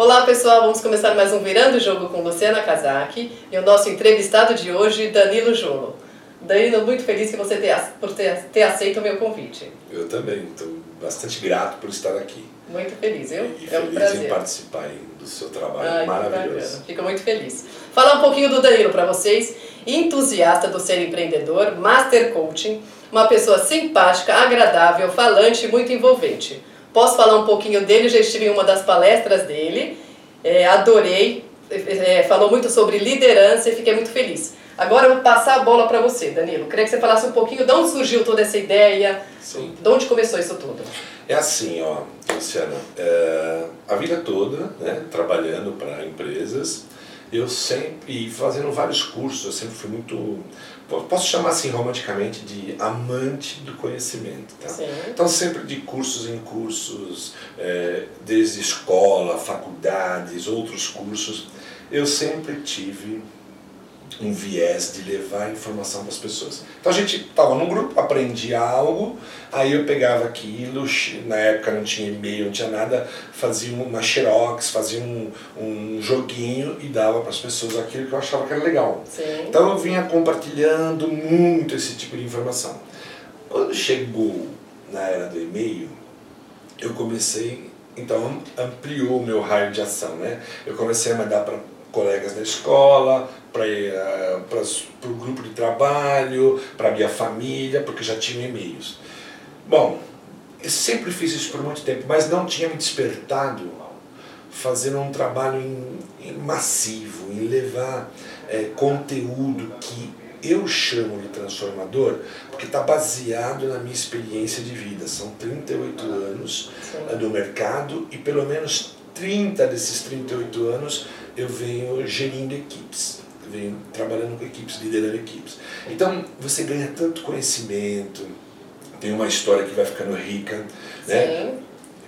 Olá pessoal, vamos começar mais um Virando o Jogo com Luciana Kazaki e o nosso entrevistado de hoje, Danilo Jolo. Danilo, muito feliz que você tenha, por ter, ter aceito o meu convite. Eu também, estou bastante grato por estar aqui. Muito feliz, viu? E é um feliz prazer. em participar do seu trabalho Ai, maravilhoso. Fico muito feliz. Falar um pouquinho do Danilo para vocês. Entusiasta do ser empreendedor, master coaching, uma pessoa simpática, agradável, falante e muito envolvente. Posso falar um pouquinho dele, já estive em uma das palestras dele, é, adorei, é, falou muito sobre liderança e fiquei muito feliz. Agora eu vou passar a bola para você, Danilo. Queria que você falasse um pouquinho de onde surgiu toda essa ideia, Sim. de onde começou isso tudo. É assim, ó, Luciana, é, a vida toda, né, trabalhando para empresas, eu sempre, e fazendo vários cursos, eu sempre fui muito, posso chamar assim romanticamente de amante do conhecimento, tá? Sim. Então sempre de cursos em cursos, é, desde escola, faculdades, outros cursos, eu sempre tive um viés de levar informação para as pessoas. Então a gente estava num grupo, aprendia algo, aí eu pegava aquilo, na época não tinha e-mail, não tinha nada, fazia uma xerox, fazia um, um joguinho e dava para as pessoas aquilo que eu achava que era legal. Sim. Então eu vinha compartilhando muito esse tipo de informação. Quando chegou na era do e-mail, eu comecei, então ampliou o meu raio de ação, né? Eu comecei a mandar para colegas da escola, para o grupo de trabalho, para minha família, porque já tinha e-mails. Bom, eu sempre fiz isso por muito tempo, mas não tinha me despertado fazendo um trabalho em, em massivo, em levar é, conteúdo que eu chamo de transformador, porque está baseado na minha experiência de vida. São 38 anos no mercado e pelo menos 30 desses 38 anos eu venho gerindo equipes, venho trabalhando com equipes, liderando equipes. Então você ganha tanto conhecimento, tem uma história que vai ficando rica, né? Sim.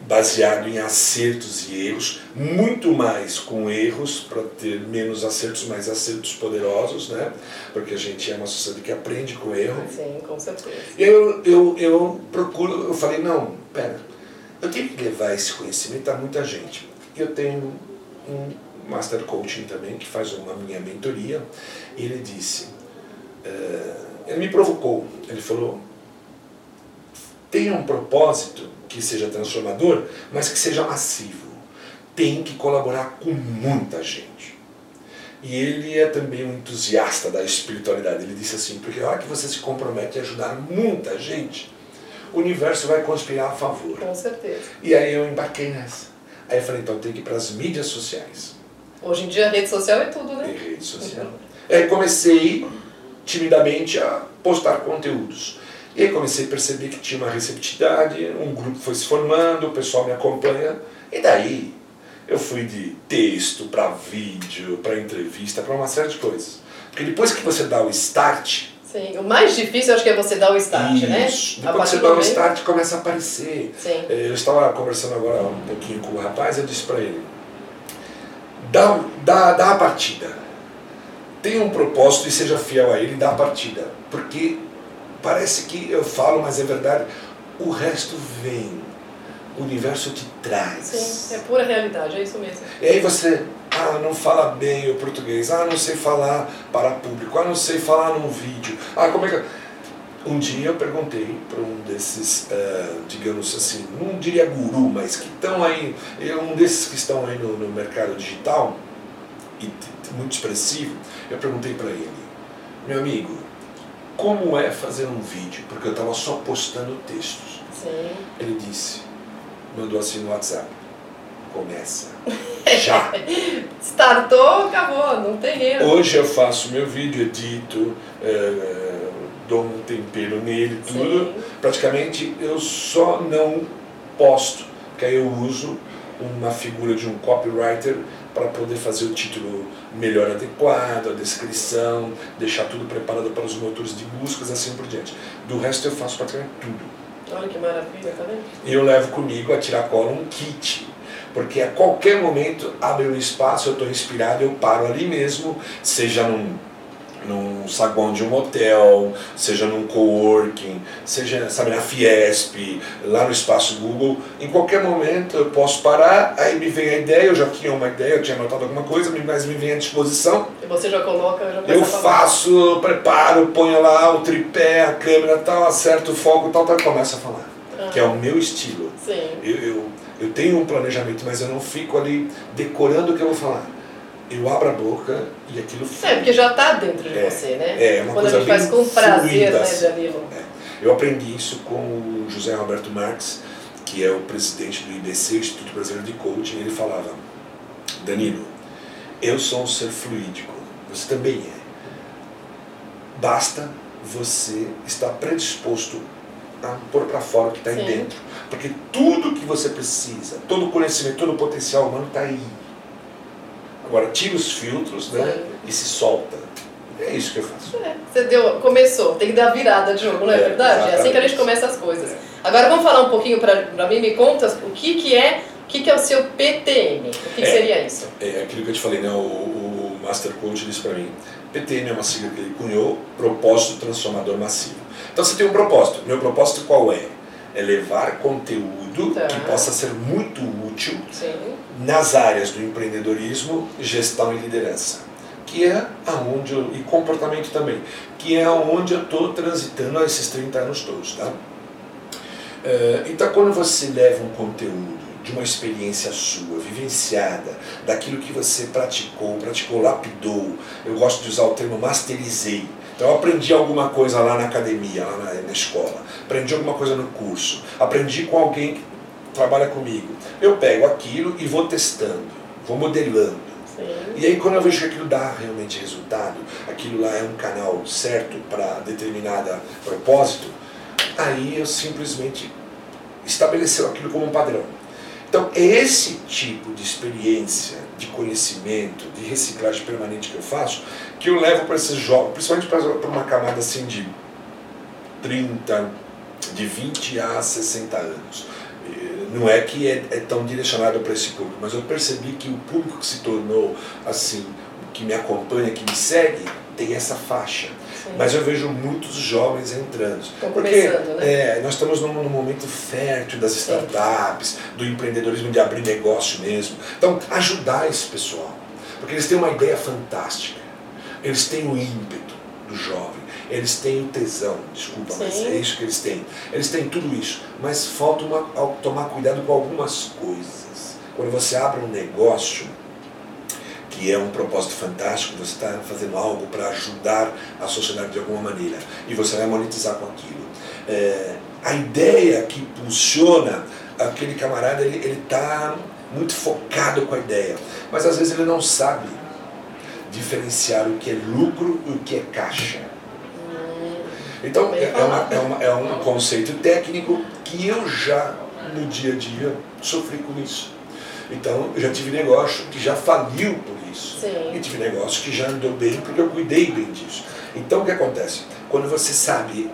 baseado em acertos e erros, muito mais com erros para ter menos acertos, mais acertos poderosos, né? Porque a gente é uma sociedade que aprende com erro. Sim, com certeza. Eu, eu, eu procuro, eu falei, não, pera, eu tenho que levar esse conhecimento a muita gente. Eu tenho um Master Coaching também, que faz uma minha mentoria, e ele disse, eh, ele me provocou, ele falou, tenha um propósito que seja transformador, mas que seja massivo. Tem que colaborar com muita gente. E ele é também um entusiasta da espiritualidade. Ele disse assim, porque a hora que você se compromete a ajudar muita gente, o universo vai conspirar a favor. Com certeza. E aí eu embarquei nessa. Aí eu falei, então tenho que ir para as mídias sociais. Hoje em dia a rede social é tudo, né? rede social. Aí comecei timidamente a postar conteúdos. E aí comecei a perceber que tinha uma receptividade, um grupo foi se formando, o pessoal me acompanha. E daí eu fui de texto para vídeo, para entrevista, para uma série de coisas. Porque depois que você dá o start, Sim. O mais difícil acho que é você dar o start, né? isso, A depois que você dá o start começa a aparecer. Sim. Eh, Eu estava conversando agora um pouquinho com o rapaz, eu disse para ele, dá, dá, dá a partida. Tenha um propósito e seja fiel a ele, dá a partida. Porque parece que eu falo, mas é verdade, o resto vem. O universo te traz. Sim, é pura realidade, é isso mesmo. E aí você, ah, não fala bem o português, ah, não sei falar para público, ah, não sei falar num vídeo, ah, como é que... eu-" Um dia eu perguntei para um desses, eh, digamos assim, não diria guru, mas que estão aí, é um desses que estão aí no, no mercado digital, e muito expressivo, eu perguntei para ele, meu amigo, como é fazer um vídeo? Porque eu estava só postando textos. Sim. Ele disse, mandou assim no WhatsApp, começa, já. Startou, acabou, não tem erro. Hoje eu faço meu vídeo, edito, eh, dou um tempero nele, tudo. Sim. Praticamente eu só não posto, que aí eu uso uma figura de um copywriter para poder fazer o título melhor adequado, a descrição, deixar tudo preparado para os motores de buscas, assim por diante. Do resto eu faço praticamente tudo. Olha que maravilha, tá vendo? E eu levo comigo a tiracola um kit. Porque a qualquer momento abre um espaço, eu estou inspirado, eu paro ali mesmo, seja num num saguão de um hotel, seja num coworking, seja sabe, na Fiesp, lá no espaço Google, em qualquer momento eu posso parar, aí me vem a ideia, eu já tinha uma ideia, eu tinha anotado alguma coisa, mas me vem à disposição. E você já coloca, já Eu faço, preparo, ponho lá o tripé, a câmera tal, acerto o foco tal, tal, começo a falar. Uhum. Que é o meu estilo. Sim. Eu, eu, eu tenho um planejamento, mas eu não fico ali decorando o que eu vou falar eu abro a boca e aquilo flui. É, porque já está dentro de é, você, né? É, uma Quando coisa a gente faz com prazer, né, Danilo? É. Eu aprendi isso com o José Roberto Marques, que é o presidente do IBC, Instituto Brasileiro de Coaching, ele falava, Danilo, eu sou um ser fluídico, você também é. Basta você estar predisposto a pôr para fora o que está aí dentro. Porque tudo que você precisa, todo o conhecimento, todo o potencial humano está aí. Agora tira os filtros né, Sim. e se solta. É isso que eu faço. É, você deu, começou, tem que dar virada de jogo, não é, é verdade? Exatamente. É assim que a gente começa as coisas. É. Agora vamos falar um pouquinho para mim, me conta o que, que é o que, que é o seu PTM? O que, que é, seria isso? É aquilo que eu te falei, né? O, o Master Coach disse para mim. PTM é uma sigla que ele cunhou, Propósito Transformador Massivo. Então você tem um propósito. Meu propósito qual é? É levar conteúdo tá. que possa ser muito útil Sim nas áreas do empreendedorismo, gestão e liderança, que é aonde eu, e comportamento também, que é aonde eu estou transitando há esses 30 anos todos, tá? É, então, quando você leva um conteúdo de uma experiência sua, vivenciada, daquilo que você praticou, praticou, lapidou, eu gosto de usar o termo masterizei. Então, eu aprendi alguma coisa lá na academia, lá na, na escola, aprendi alguma coisa no curso, aprendi com alguém que trabalha comigo. Eu pego aquilo e vou testando, vou modelando. E aí quando eu vejo que aquilo dá realmente resultado, aquilo lá é um canal certo para determinada propósito, aí eu simplesmente estabeleceu aquilo como um padrão. Então, é esse tipo de experiência, de conhecimento, de reciclagem permanente que eu faço, que eu levo para esses jovens, principalmente para uma camada assim de 30, de 20 a 60 anos não é que é, é tão direcionado para esse público, mas eu percebi que o público que se tornou assim, que me acompanha, que me segue, tem essa faixa. Sim. Mas eu vejo muitos jovens entrando. Estão porque né? é, nós estamos num, num, momento fértil das startups, Sim. do empreendedorismo de abrir negócio mesmo. Então, ajudar esse pessoal. Porque eles têm uma ideia fantástica. Eles têm o ímpeto do jovem eles têm o tesão, desculpa, Sim. mas é isso que eles têm. Eles têm tudo isso, mas falta uma, tomar cuidado com algumas coisas. Quando você abre um negócio, que é um propósito fantástico, você está fazendo algo para ajudar a sociedade de alguma maneira e você vai monetizar com aquilo. É, a ideia que impulsiona aquele camarada, ele está muito focado com a ideia, mas às vezes ele não sabe diferenciar o que é lucro e o que é caixa. Então, é, é, uma, é, uma, é um conceito técnico que eu já, no dia a dia, sofri com isso. Então, eu já tive negócio que já faliu por isso. Sim. E tive negócio que já andou bem porque eu cuidei bem disso. Então, o que acontece? Quando você sabe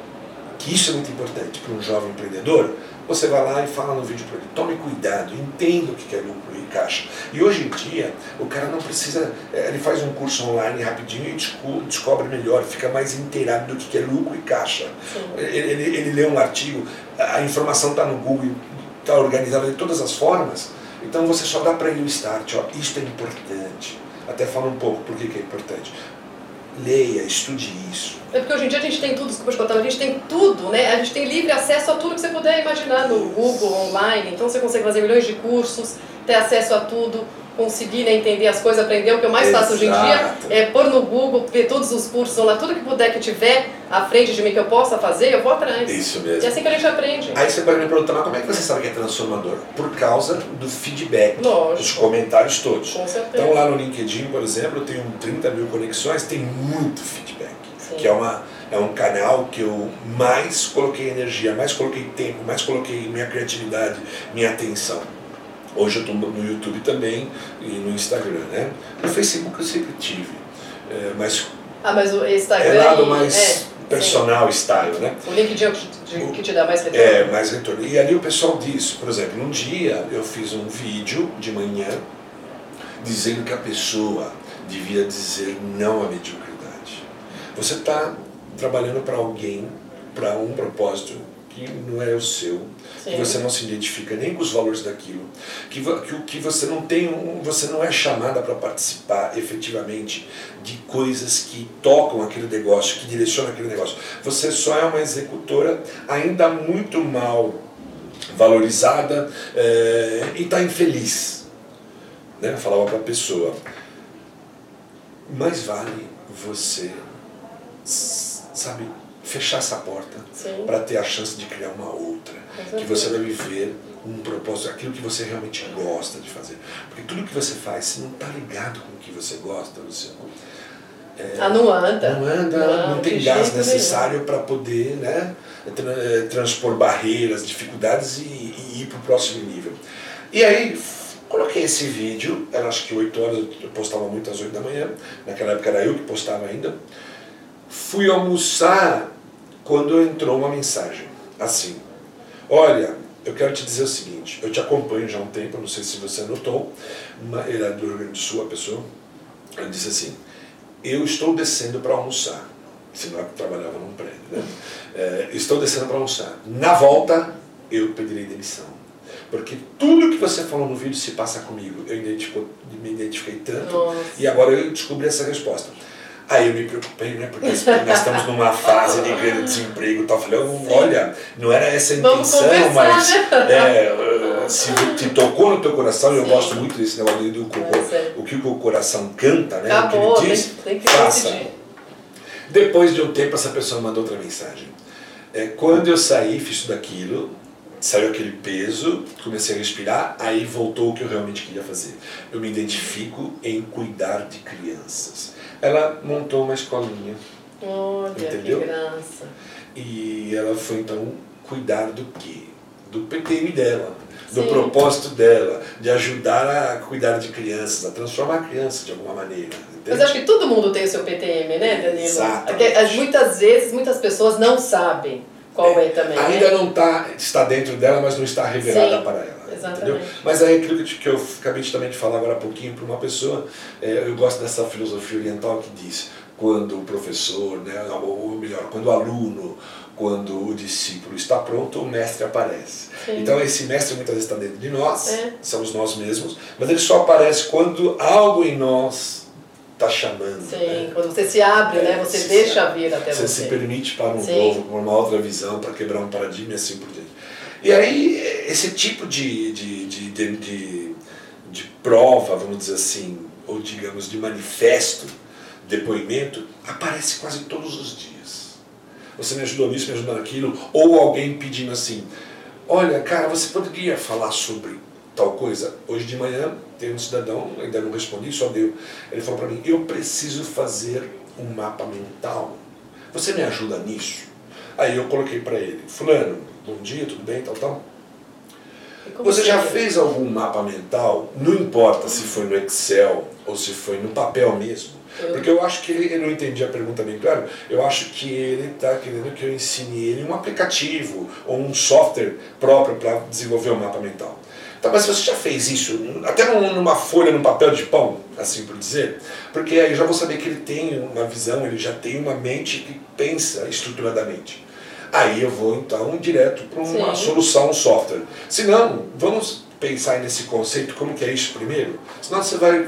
que isso é muito importante para um jovem empreendedor, você vai lá e fala no vídeo para ele, tome cuidado, entenda o que é lucro e caixa. E hoje em dia, o cara não precisa, é, ele faz um curso online rapidinho e descobre melhor, fica mais inteirado do que é lucro e caixa. Ele, ele, ele, lê um artigo, a informação está no Google, está organizada de todas as formas, então você só dá para ele o start, ó, isto é importante. Até fala um pouco por que, que é importante leia, estude isso. É porque hoje em dia a gente tem tudo, desculpa te a gente tem tudo, né? A gente tem livre acesso a tudo que você puder imaginar no Google, online, então você consegue fazer milhões de cursos, ter acesso a tudo conseguir né, entender as coisas, aprender. O que eu mais Exato. faço hoje em dia é pôr no Google, ver todos os cursos lá, tudo que puder que tiver à frente de mim que eu possa fazer, eu vou atrás. Isso mesmo. E é assim que a gente aprende. Aí você pode me perguntar, mas como é que você sabe que é transformador? Por causa do feedback, Lógico. dos comentários todos. Com certeza. Então lá no LinkedIn, por exemplo, eu tenho 30 mil conexões, tem muito feedback. Sim. Que é uma é um canal que eu mais coloquei energia, mais coloquei tempo, mais coloquei minha criatividade, minha atenção. Hoje eu estou no YouTube também e no Instagram, né? No Facebook eu sempre tive, é, mas... Ah, mas o Instagram... É lado mais é, personal, sim. style, né? O LinkedIn é o que, que te dá mais retorno? É, mais retorno. E ali o pessoal diz, por exemplo, um dia eu fiz um vídeo de manhã dizendo que a pessoa devia dizer não à mediocridade. Você está trabalhando para alguém, para um propósito que não é o seu, Sim. que você não se identifica nem com os valores daquilo, que, que, que você não tem um, você não é chamada para participar efetivamente de coisas que tocam aquele negócio, que direcionam aquele negócio. Você só é uma executora ainda muito mal valorizada é, e está infeliz. Né? Eu falava para a pessoa, mais vale você, sabe, fechar essa porta para ter a chance de criar uma outra. Que você vai viver um propósito, aquilo que você realmente gosta de fazer. Porque tudo que você faz, se não está ligado com o que você gosta, Luciano. É, ah, não anda. Não anda, não, não tem gás necessário para poder né, tra transpor barreiras, dificuldades e, e ir para o próximo nível. E aí, coloquei esse vídeo, era acho que 8 horas, eu postava muito às 8 da manhã, naquela época era eu que postava ainda. Fui almoçar quando entrou uma mensagem assim: Olha, eu quero te dizer o seguinte, eu te acompanho já há um tempo, não sei se você notou, ele é do Rio Grande do Sul, a pessoa, ele disse assim, eu estou descendo para almoçar, senão eu trabalhava num prédio, né? É, estou descendo para almoçar. Na volta, eu pedirei demissão. Porque tudo que você falou no vídeo se passa comigo. Eu me identifiquei tanto Nossa. e agora eu descobri essa resposta. Aí eu me preocupei, né? Porque nós estamos numa fase de grande desemprego e tal. Falei, olha, não era essa a intenção, mas né? é, se te tocou no teu coração, Sim. eu gosto muito desse negócio do é, o que o coração canta, né? Acabou, o que ele diz, tem, tem faça. Depois de um tempo, essa pessoa mandou outra mensagem. É, quando eu saí, fiz tudo aquilo, saiu aquele peso, comecei a respirar, aí voltou o que eu realmente queria fazer. Eu me identifico em cuidar de crianças ela montou uma escolinha. Olha, entendeu? que graça. E ela foi então cuidar do quê? Do PTM dela, do Sim. propósito dela, de ajudar a cuidar de crianças, a transformar a criança de alguma maneira. Entende? Mas acho que todo mundo tem o seu PTM, né, Danilo? Exatamente. Muitas vezes, muitas pessoas não sabem é, é também. Ainda né? não tá, está dentro dela, mas não está revelada Sim. para ela. Exatamente. Entendeu? Mas aí aquilo que eu acabei de também de falar agora há pouquinho para uma pessoa, é, eu gosto dessa filosofia oriental que diz quando o professor, né, ou melhor, quando o aluno, quando o discípulo está pronto, o mestre aparece. Sim. Então esse mestre muitas vezes está dentro de nós, é. somos nós mesmos, mas ele só aparece quando algo em nós está chamando. Sim, né? quando você se abre, né? é, né? você deixa vir até você. Você se permite para um Sim. novo, para uma outra visão, para quebrar um paradigma e assim por diante. E aí, esse tipo de, de, de, de, de, de prova, vamos dizer assim, ou digamos de manifesto, depoimento, aparece quase todos os dias. Você me ajudou nisso, me ajudou naquilo, ou alguém pedindo assim: Olha, cara, você poderia falar sobre tal coisa? Hoje de manhã tem um cidadão, ainda não respondi, só deu. Ele falou para mim: Eu preciso fazer um mapa mental. Você me ajuda nisso? Aí eu coloquei para ele: Fulano, bom dia, tudo bem, tal, tal. Você já fez algum mapa mental? Não importa se foi no Excel ou se foi no papel mesmo. Porque eu acho que ele, ele não entendia a pergunta bem claro. Eu acho que ele está querendo que eu ensine ele um aplicativo ou um software próprio para desenvolver um mapa mental. Tá, mas você já fez isso, até numa folha, num papel de pão, assim por dizer? Porque aí eu já vou saber que ele tem uma visão, ele já tem uma mente que pensa estruturadamente. Aí eu vou então direto para uma Sim. solução, um software. Se não, vamos pensar nesse conceito, como que é isso primeiro? Senão você vai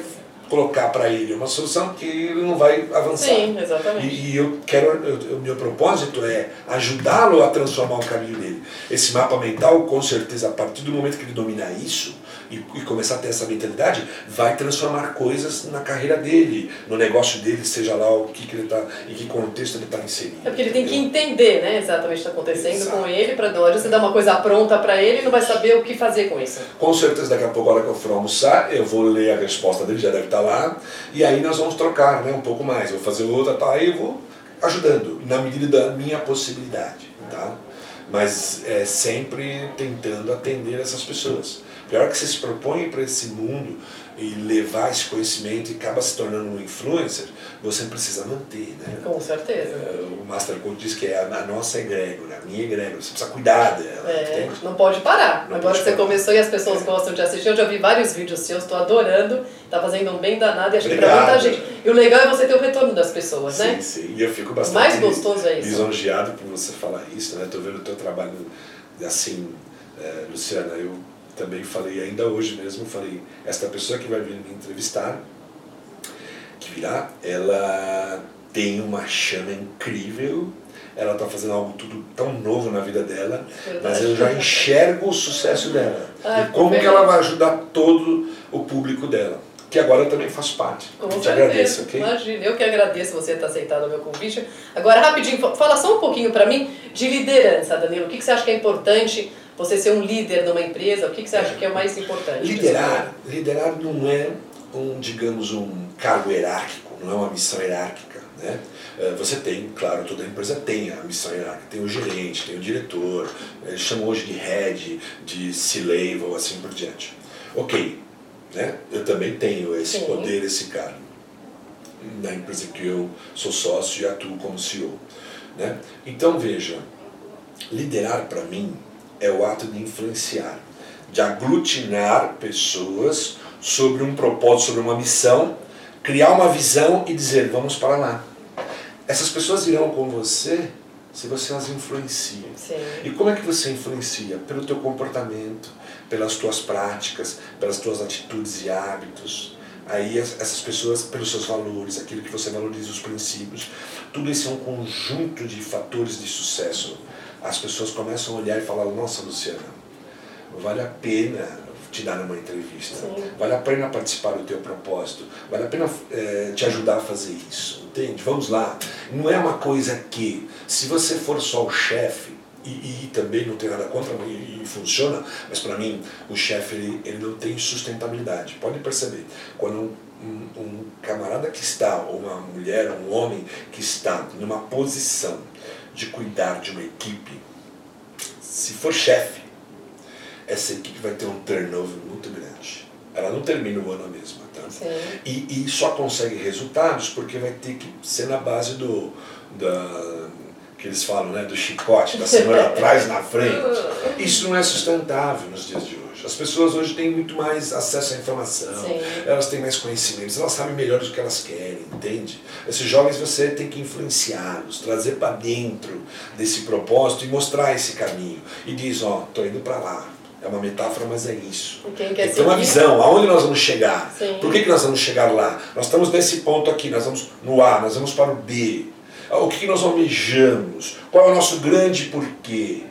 colocar para ele uma solução que ele não vai avançar. Sim, exatamente. E, e eu quero, o meu propósito é ajudá-lo a transformar o caminho dele. Esse mapa mental, com certeza, a partir do momento que ele dominar isso, e, e, começar a ter essa mentalidade, vai transformar coisas na carreira dele, no negócio dele, seja lá o que, que ele está, em que contexto ele está inserido. É porque ele tem que entender, né, exatamente o que está acontecendo Exato. com ele, para não você dar uma coisa pronta para ele e não vai saber o que fazer com isso. Com certeza, daqui a pouco, a hora que eu for almoçar, eu vou ler a resposta dele, já deve estar tá lá, e aí nós vamos trocar né, um pouco mais. Vou fazer outra, tá, aí eu vou ajudando, na medida da minha possibilidade, tá? Mas é sempre tentando atender essas pessoas. Hora que você se propõe para esse mundo, e levar esse conhecimento e acaba se tornando um influencer, você precisa manter, né? Com certeza. É, o Master Coach diz que é a nossa egrégora, a minha egrégora, você precisa cuidar dela. É, não pode parar. Não Agora pode você parar. começou e as pessoas gostam de assistir, eu já vi vários vídeos seus, estou adorando, está fazendo um bem danado e acho que para muita gente. E o legal é você ter o retorno das pessoas, sim, né? Sim, sim. E eu fico bastante mais gostoso é isso. lisonjeado por você falar isso, né? Estou vendo o teu trabalho assim, é, Luciana, eu também falei ainda hoje mesmo, falei, esta pessoa que vai vir me entrevistar, que virá, ela tem uma chama incrível, ela está fazendo algo tudo tão novo na vida dela, Verdade. mas eu já enxergo o sucesso dela. Ah, e como que ela vai ajudar todo o público dela que agora eu também faço parte. Com eu te certeza. agradeço, ok? Imagina, eu que agradeço você ter aceitado o meu convite. Agora, rapidinho, fala só um pouquinho para mim de liderança, Danilo. O que, que você acha que é importante você ser um líder numa empresa? O que, que você acha que é o mais importante? Liderar, liderar não é um, digamos, um cargo hierárquico, não é uma missão hierárquica. Né? É, você tem, claro, toda empresa tem a missão hierárquica, tem o gerente, tem o diretor, eles chamam hoje de head, de C-level, assim por diante. Ok, né? Eu também tenho esse Sim. poder, esse cargo. Na empresa que eu sou sócio e atuo como CEO. Né? Então veja, liderar para mim é o ato de influenciar, de aglutinar pessoas sobre um propósito, sobre uma missão, criar uma visão e dizer vamos para lá. Essas pessoas irão com você se você as influencia. Sim. E como é que você influencia? Pelo teu comportamento, pelas tuas práticas, pelas tuas atitudes e hábitos. Aí essas pessoas, pelos seus valores, aquilo que você valoriza, os princípios, tudo isso é um conjunto de fatores de sucesso. As pessoas começam a olhar e falar, nossa Luciana, vale a pena te dar uma entrevista, Sim. vale a pena participar do teu propósito, vale a pena é, te ajudar a fazer isso, entende? Vamos lá. Não é uma coisa que, se você for só o chefe, e, e, também não tem nada contra e, e funciona, mas para mim o chefe ele, ele não tem sustentabilidade. Pode perceber, quando um, um, um, camarada que está, ou uma mulher, um homem que está numa posição de cuidar de uma equipe, se for chefe, essa equipe vai ter um turnover muito grande. Ela não termina o ano a mesma. Tá? E, e só consegue resultados porque vai ter que ser na base do, da, que eles falam, né, do chicote, da cenoura atrás na frente. Isso não é sustentável nos dias de hoje. As pessoas hoje têm muito mais acesso à informação, Sim. elas têm mais conhecimentos, elas sabem melhor o que elas querem, entende? Esses jovens você tem que influenciá-los, trazer para dentro desse propósito e mostrar esse caminho. E diz, ó, tô indo para lá. É uma metáfora, mas é isso. Quem quer tem uma visão, aonde nós vamos chegar. Sim. Por que, que nós vamos chegar lá? Nós estamos nesse ponto aqui, nós vamos no A, nós vamos para o B o que nós almejamos, qual é o nosso grande porquê.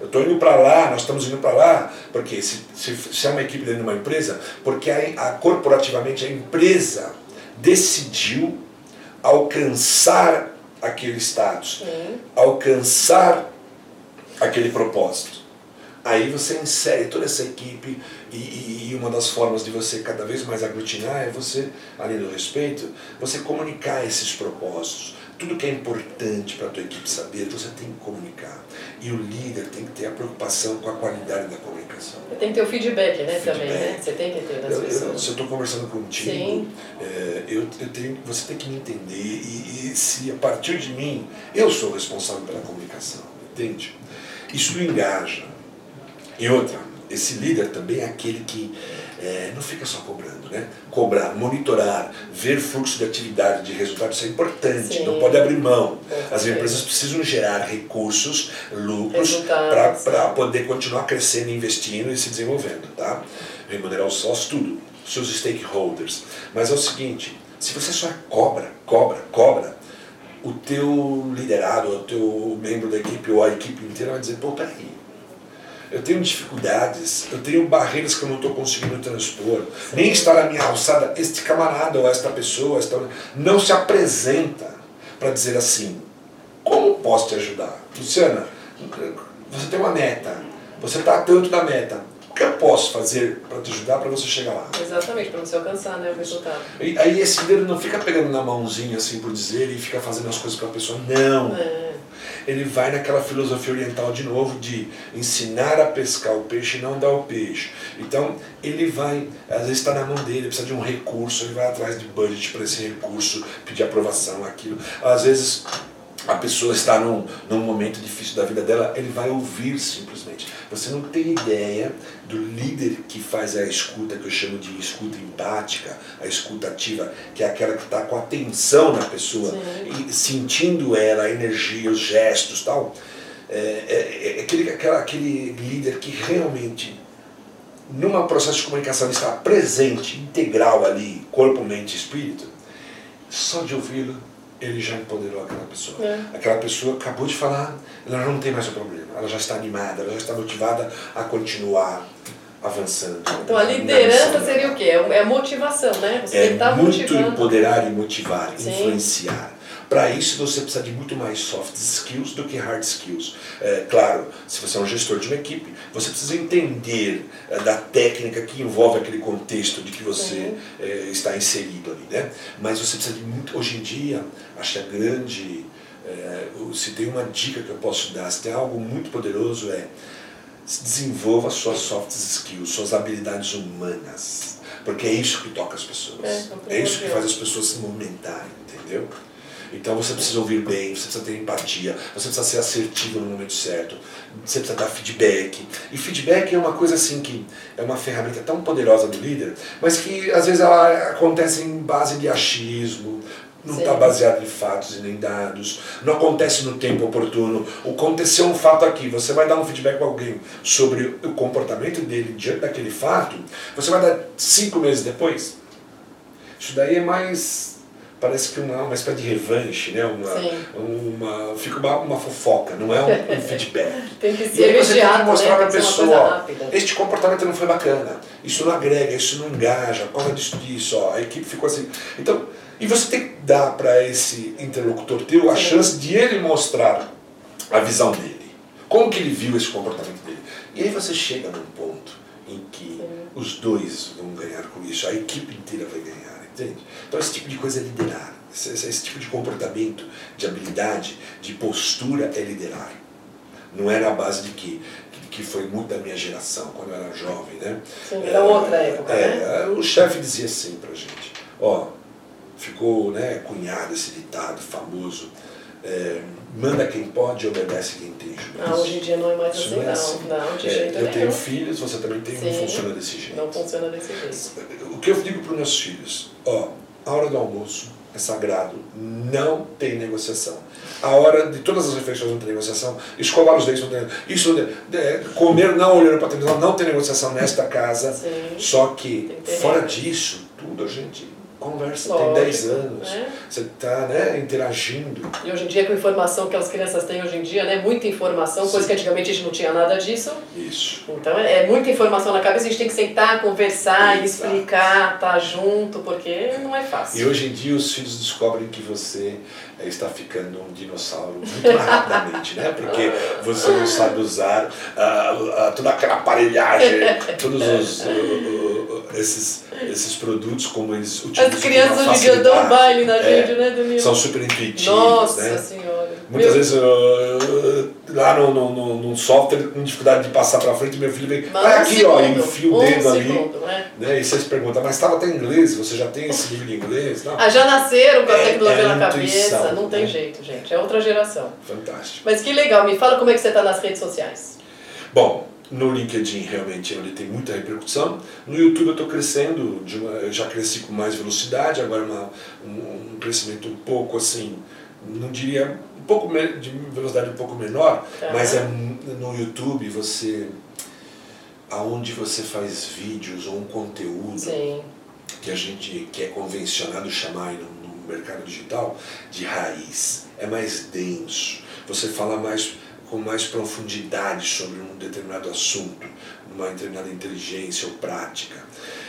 Eu estou indo para lá, nós estamos indo para lá, porque se, se, se, é uma equipe dentro de uma empresa, porque a, a, corporativamente a empresa decidiu alcançar aquele status, Sim. alcançar aquele propósito. Aí você insere toda essa equipe e, e, uma das formas de você cada vez mais aglutinar é você, além do respeito, você comunicar esses propósitos tudo que é importante para a tua equipe saber, você tem que comunicar. E o líder tem que ter a preocupação com a qualidade da comunicação. Tem que ter o feedback, né, feedback. também, né? Você tem que ter das eu, pessoas. Eu, se eu estou conversando contigo, é, eu, eu tenho, você tem que me entender e, e se a partir de mim, eu sou responsável pela comunicação, entende? Isso engaja. E outra, esse líder também é aquele que é, não fica só cobrando, né? Cobrar, monitorar, ver fluxo de atividade, de resultado, isso é importante, Sim. não pode abrir mão. As empresas precisam gerar recursos, lucros, para poder continuar crescendo, investindo e se desenvolvendo, tá? Remunerar os sócios, tudo, seus stakeholders. Mas é o seguinte, se você só cobra, cobra, cobra, o teu liderado, o teu membro da equipe ou a equipe inteira vai dizer, pô, peraí, eu tenho dificuldades, eu tenho barreiras que eu não estou conseguindo transpor, nem está na minha alçada. Este camarada ou esta pessoa esta, não se apresenta para dizer assim: como posso te ajudar? Luciana, você tem uma meta, você está tanto da meta, o que eu posso fazer para te ajudar para você chegar lá? Exatamente, para você alcançar né, o resultado. E, aí esse líder não fica pegando na mãozinha assim por dizer e fica fazendo as coisas para a pessoa, não. É ele vai naquela filosofia oriental de novo de ensinar a pescar o peixe e não dar o peixe. Então ele vai, às vezes está na mão dele, precisa de um recurso, ele vai atrás de budget para esse recurso, pedir aprovação, aquilo. Às vezes a pessoa está num, num momento difícil da vida dela, ele vai ouvir simplesmente. Você não tem ideia do líder que faz a escuta, que eu chamo de escuta empática, a escuta ativa, que é aquela que está com atenção na pessoa, e sentindo ela, a energia, os gestos tal. É, é, é aquele, aquela, aquele líder que realmente, num processo de comunicação, está presente, integral ali, corpo, mente e espírito, só de ouvi-lo ele já empoderou aquela pessoa. É. Aquela pessoa acabou de falar, ela não tem mais o problema, ela já está animada, ela já está motivada a continuar avançando. Então a liderança seria o quê? É, é motivação, né? Você é tá muito motivando. empoderar e motivar, Sim. influenciar. Para isso você precisa de muito mais soft skills do que hard skills. É, claro, se você é um gestor de uma equipe, você precisa entender é, da técnica que envolve aquele contexto de que você é, está inserido ali, né? Mas você precisa de muito. Hoje em dia, acho que a grande. É, se tem uma dica que eu posso dar, se tem algo muito poderoso é desenvolva suas soft skills, suas habilidades humanas. Porque é isso que toca as pessoas. É, é isso que faz as pessoas se movimentarem, entendeu? Então você precisa ouvir bem, você precisa ter empatia, você precisa ser assertivo no momento certo, você precisa dar feedback. E feedback é uma coisa assim que é uma ferramenta tão poderosa do líder, mas que às vezes ela acontece em base de achismo, não está baseado em fatos e nem dados, não acontece no tempo oportuno. Aconteceu um fato aqui, você vai dar um feedback para alguém sobre o comportamento dele diante daquele fato, você vai dar cinco meses depois. Isso daí é mais parece que uma, uma espécie de revanche, né? uma, uma, fica uma, uma fofoca, não é um, um feedback. tem que ser e aí você tem que mostrar né? para a pessoa, este comportamento não foi bacana, isso não agrega, isso não engaja, corre disso, disso, ó, a equipe ficou assim. Então, e você tem que dar para esse interlocutor teu a Sim. chance de ele mostrar a visão dele. Como que ele viu esse comportamento dele. E aí você chega num ponto que Sim. os dois vão ganhar com isso, a equipe inteira vai ganhar Entende? Então esse tipo de coisa é liderar. Esse, esse tipo de comportamento, de habilidade, de postura é liderar. Não era a base de que, que foi muito da minha geração, quando eu era jovem, né? Sim, era outra época, é, né? O chefe dizia assim pra gente, ó, ficou né, cunhado esse ditado famoso, é, manda quem pode e obedece quem tem juízo. Ah, hoje em dia não é mais assim, não. É assim. Não, de é, jeito Eu nenhum. tenho filhos, você também tem, Sim, não funciona desse jeito. Não funciona desse jeito. O que eu digo para os meus filhos, ó, a hora do almoço é sagrado, não tem negociação. A hora de todas as refeições não tem negociação, escovar os dentes não tem isso é, comer não olhando para a televisão não tem negociação nesta casa. Sim, só que fora disso, tudo a gente conversa, Lógico, tem 10 anos, né? você está né, interagindo. E hoje em dia, com a informação que as crianças têm hoje em dia, né, muita informação, Sim. coisa que antigamente a gente não tinha nada disso. Isso. Então é, é muita informação na cabeça, a gente tem que sentar, conversar, Exato. explicar, estar tá junto, porque não é fácil. E hoje em dia os filhos descobrem que você eh, está ficando um dinossauro muito rapidamente, né? Porque você não sabe usar uh, uh, toda aquela aparelhagem, todos os, uh, esses esses produtos, como eles utilizam. As crianças hoje em dia dão baile na é, gente, né, Danilo? São super intuitivos. Nossa né? Senhora. Muitas meu... vezes lá no, no, no, software, com dificuldade de passar para frente, meu filho vem, vai aqui, segundo, ó, enfia o dedo ali. Segundo, né? né? E vocês perguntam, mas estava até em inglês, você já tem esse nível de inglês? Não. Ah, já nasceram com a é, tecnologia é na cabeça, não tem né? jeito, gente, é outra geração. Fantástico. Mas que legal, me fala como é que você está nas redes sociais. Bom, no LinkedIn realmente ele tem muita repercussão. No YouTube eu estou crescendo, uma, eu já cresci com mais velocidade, agora uma, um, um, crescimento um pouco assim, não diria um pouco de velocidade um pouco menor, tá. mas é no YouTube você aonde você faz vídeos ou um conteúdo Sim. que a gente que é convencionado chamar no, no mercado digital de raiz, é mais denso. Você fala mais com mais profundidade sobre um determinado assunto, uma determinada inteligência ou prática.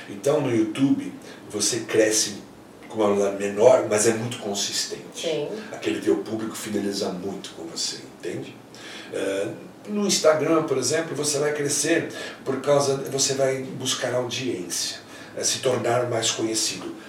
Então no YouTube você cresce com uma velocidade menor, mas é muito consistente. Sim. Aquele teu público fideliza muito com você, entende? Uh, no Instagram, por exemplo, você vai crescer por causa, você vai buscar audiência, uh, se tornar mais conhecido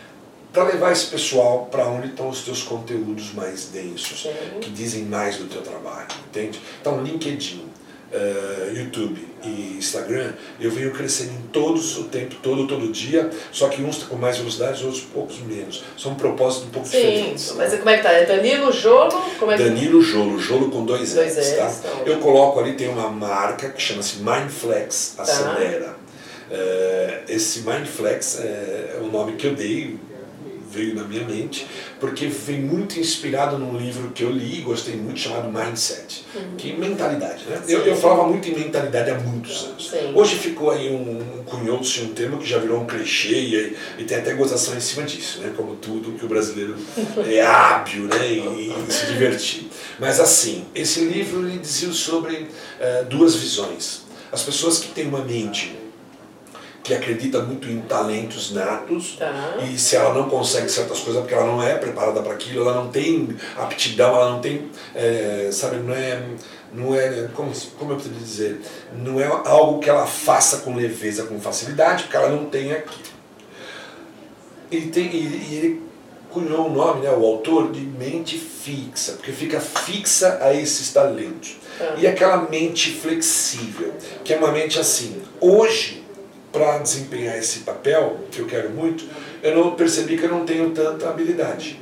para levar esse pessoal para onde estão os teus conteúdos mais densos, Sim. que dizem mais do teu trabalho, entende? Então, LinkedIn, uh, YouTube e Instagram, eu venho crescendo em todos o tempo todo, todo dia, só que uns com mais velocidade, outros poucos menos. São propósitos um pouco Sim, diferentes. mas como é que tá? É Danilo Jolo? Como é que... Danilo Jolo, Jolo com dois, Dois L's, tá? Tá ótimo. Eu coloco ali, tem uma marca que chama-se Mindflex Acelera. Eh, esse Mindflex é o nome que eu dei, veio na minha mente, porque vem muito inspirado num livro que eu li e gostei muito, chamado Mindset, que mentalidade, né? Eu, eu falava muito em mentalidade há muitos anos. Sim. Hoje ficou aí um, um cunhou-se um termo que já virou um clichê e, e tem até gozação em cima disso, né? Como tudo que o brasileiro é hábil, né? E, e se divertir. Mas assim, esse livro ele dizia sobre eh, duas visões. As pessoas que têm uma mente que acredita muito em talentos natos Tá. e se ela não consegue certas coisas porque ela não é preparada para aquilo, ela não tem aptidão, ela não tem, eh, sabe, não é, não é como, como eu poderia dizer, não é algo que ela faça com leveza, com facilidade, porque ela não tem aquilo. Ele tem, e, e ele cunhou o nome, né, o autor, de mente fixa, porque fica fixa a esses talentos. Tá. E aquela mente flexível, que é uma mente assim, hoje, para desempenhar esse papel, que eu quero muito, eu não percebi que eu não tenho tanta habilidade.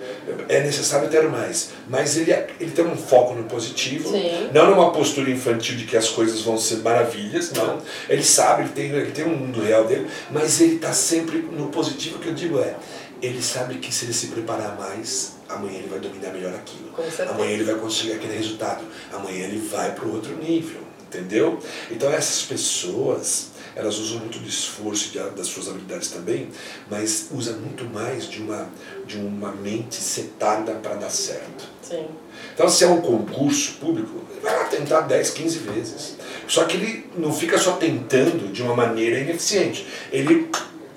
É necessário ter mais. Mas ele, ele tem um foco no positivo, Sim. não numa postura infantil de que as coisas vão ser maravilhas, não. Ele sabe, ele tem, ele tem um mundo real dele, mas ele está sempre no positivo, que eu digo é, ele sabe que se ele se preparar mais, amanhã ele vai dominar melhor aquilo. Amanhã ele vai conseguir aquele resultado. Amanhã ele vai para o outro nível, entendeu? Então essas pessoas, elas usam muito do esforço e de- das suas habilidades também, mas usam muito mais de uma, de uma mente setada para dar certo. Sim. Então, se é um concurso público, ele vai lá tentar 10, 15 vezes. Só que ele não fica só tentando de uma maneira ineficiente. Ele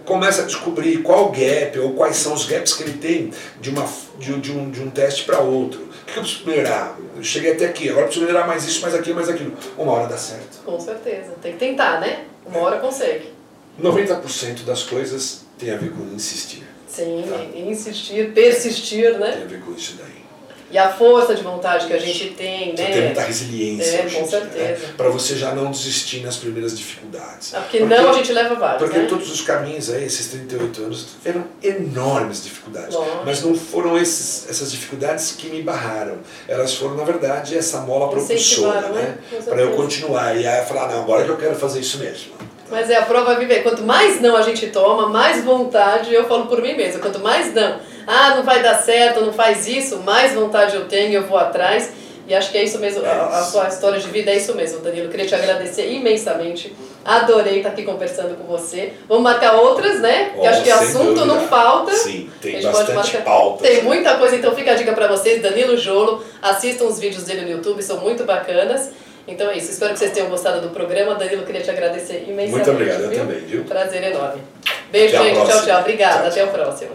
começa a descobrir qual gap ou quais são os gaps que ele tem de, uma, de, de um, de um teste para outro. O que eu preciso melhorar? Eu cheguei até aqui, agora eu preciso melhorar mais isso, mais aquilo, mais aquilo. Uma hora dá certo. Com certeza. Tem que tentar, né? Uma hora consegue. 90% das coisas tem a ver com insistir. Sim, Tá. insistir, persistir, né? Tem a ver com isso daí. E a força de vontade que a gente tem, Você tem muita né? resiliência É, com em dia, certeza. Para você já não desistir nas primeiras dificuldades. Ah, Porque não a gente leva vários, Porque né? todos os caminhos aí, esses 38 anos, tiveram enormes dificuldades. Lógico. Mas não foram esses, essas dificuldades que me barraram. Elas foram, na verdade, essa mola propulsora, né? né? Para eu continuar. E aí eu falar, não, agora que eu quero fazer isso mesmo. Mas é a prova viver. Quanto mais não a gente toma, mais vontade, eu falo por mim mesma, quanto mais não, ah, não vai dar certo, não faz isso, mais vontade eu tenho, eu vou atrás. E acho que é isso mesmo, a, a sua história de vida é isso mesmo, Danilo. Queria te agradecer imensamente. Adorei estar aqui conversando com você. Vamos marcar outras, né? Oh, acho que sem assunto dúvida. não falta. Sim, tem bastante pauta. Tem muita coisa, então fica a dica pra vocês, Danilo Jolo. Assistam os vídeos dele no YouTube, são muito bacanas. Então é isso, espero que vocês tenham gostado do programa. Danilo, queria te agradecer imensamente. Muito obrigado, eu também, viu? Prazer enorme. Beijo, Até gente. Tchau, tchau. Obrigada. Tchau, Até o próximo.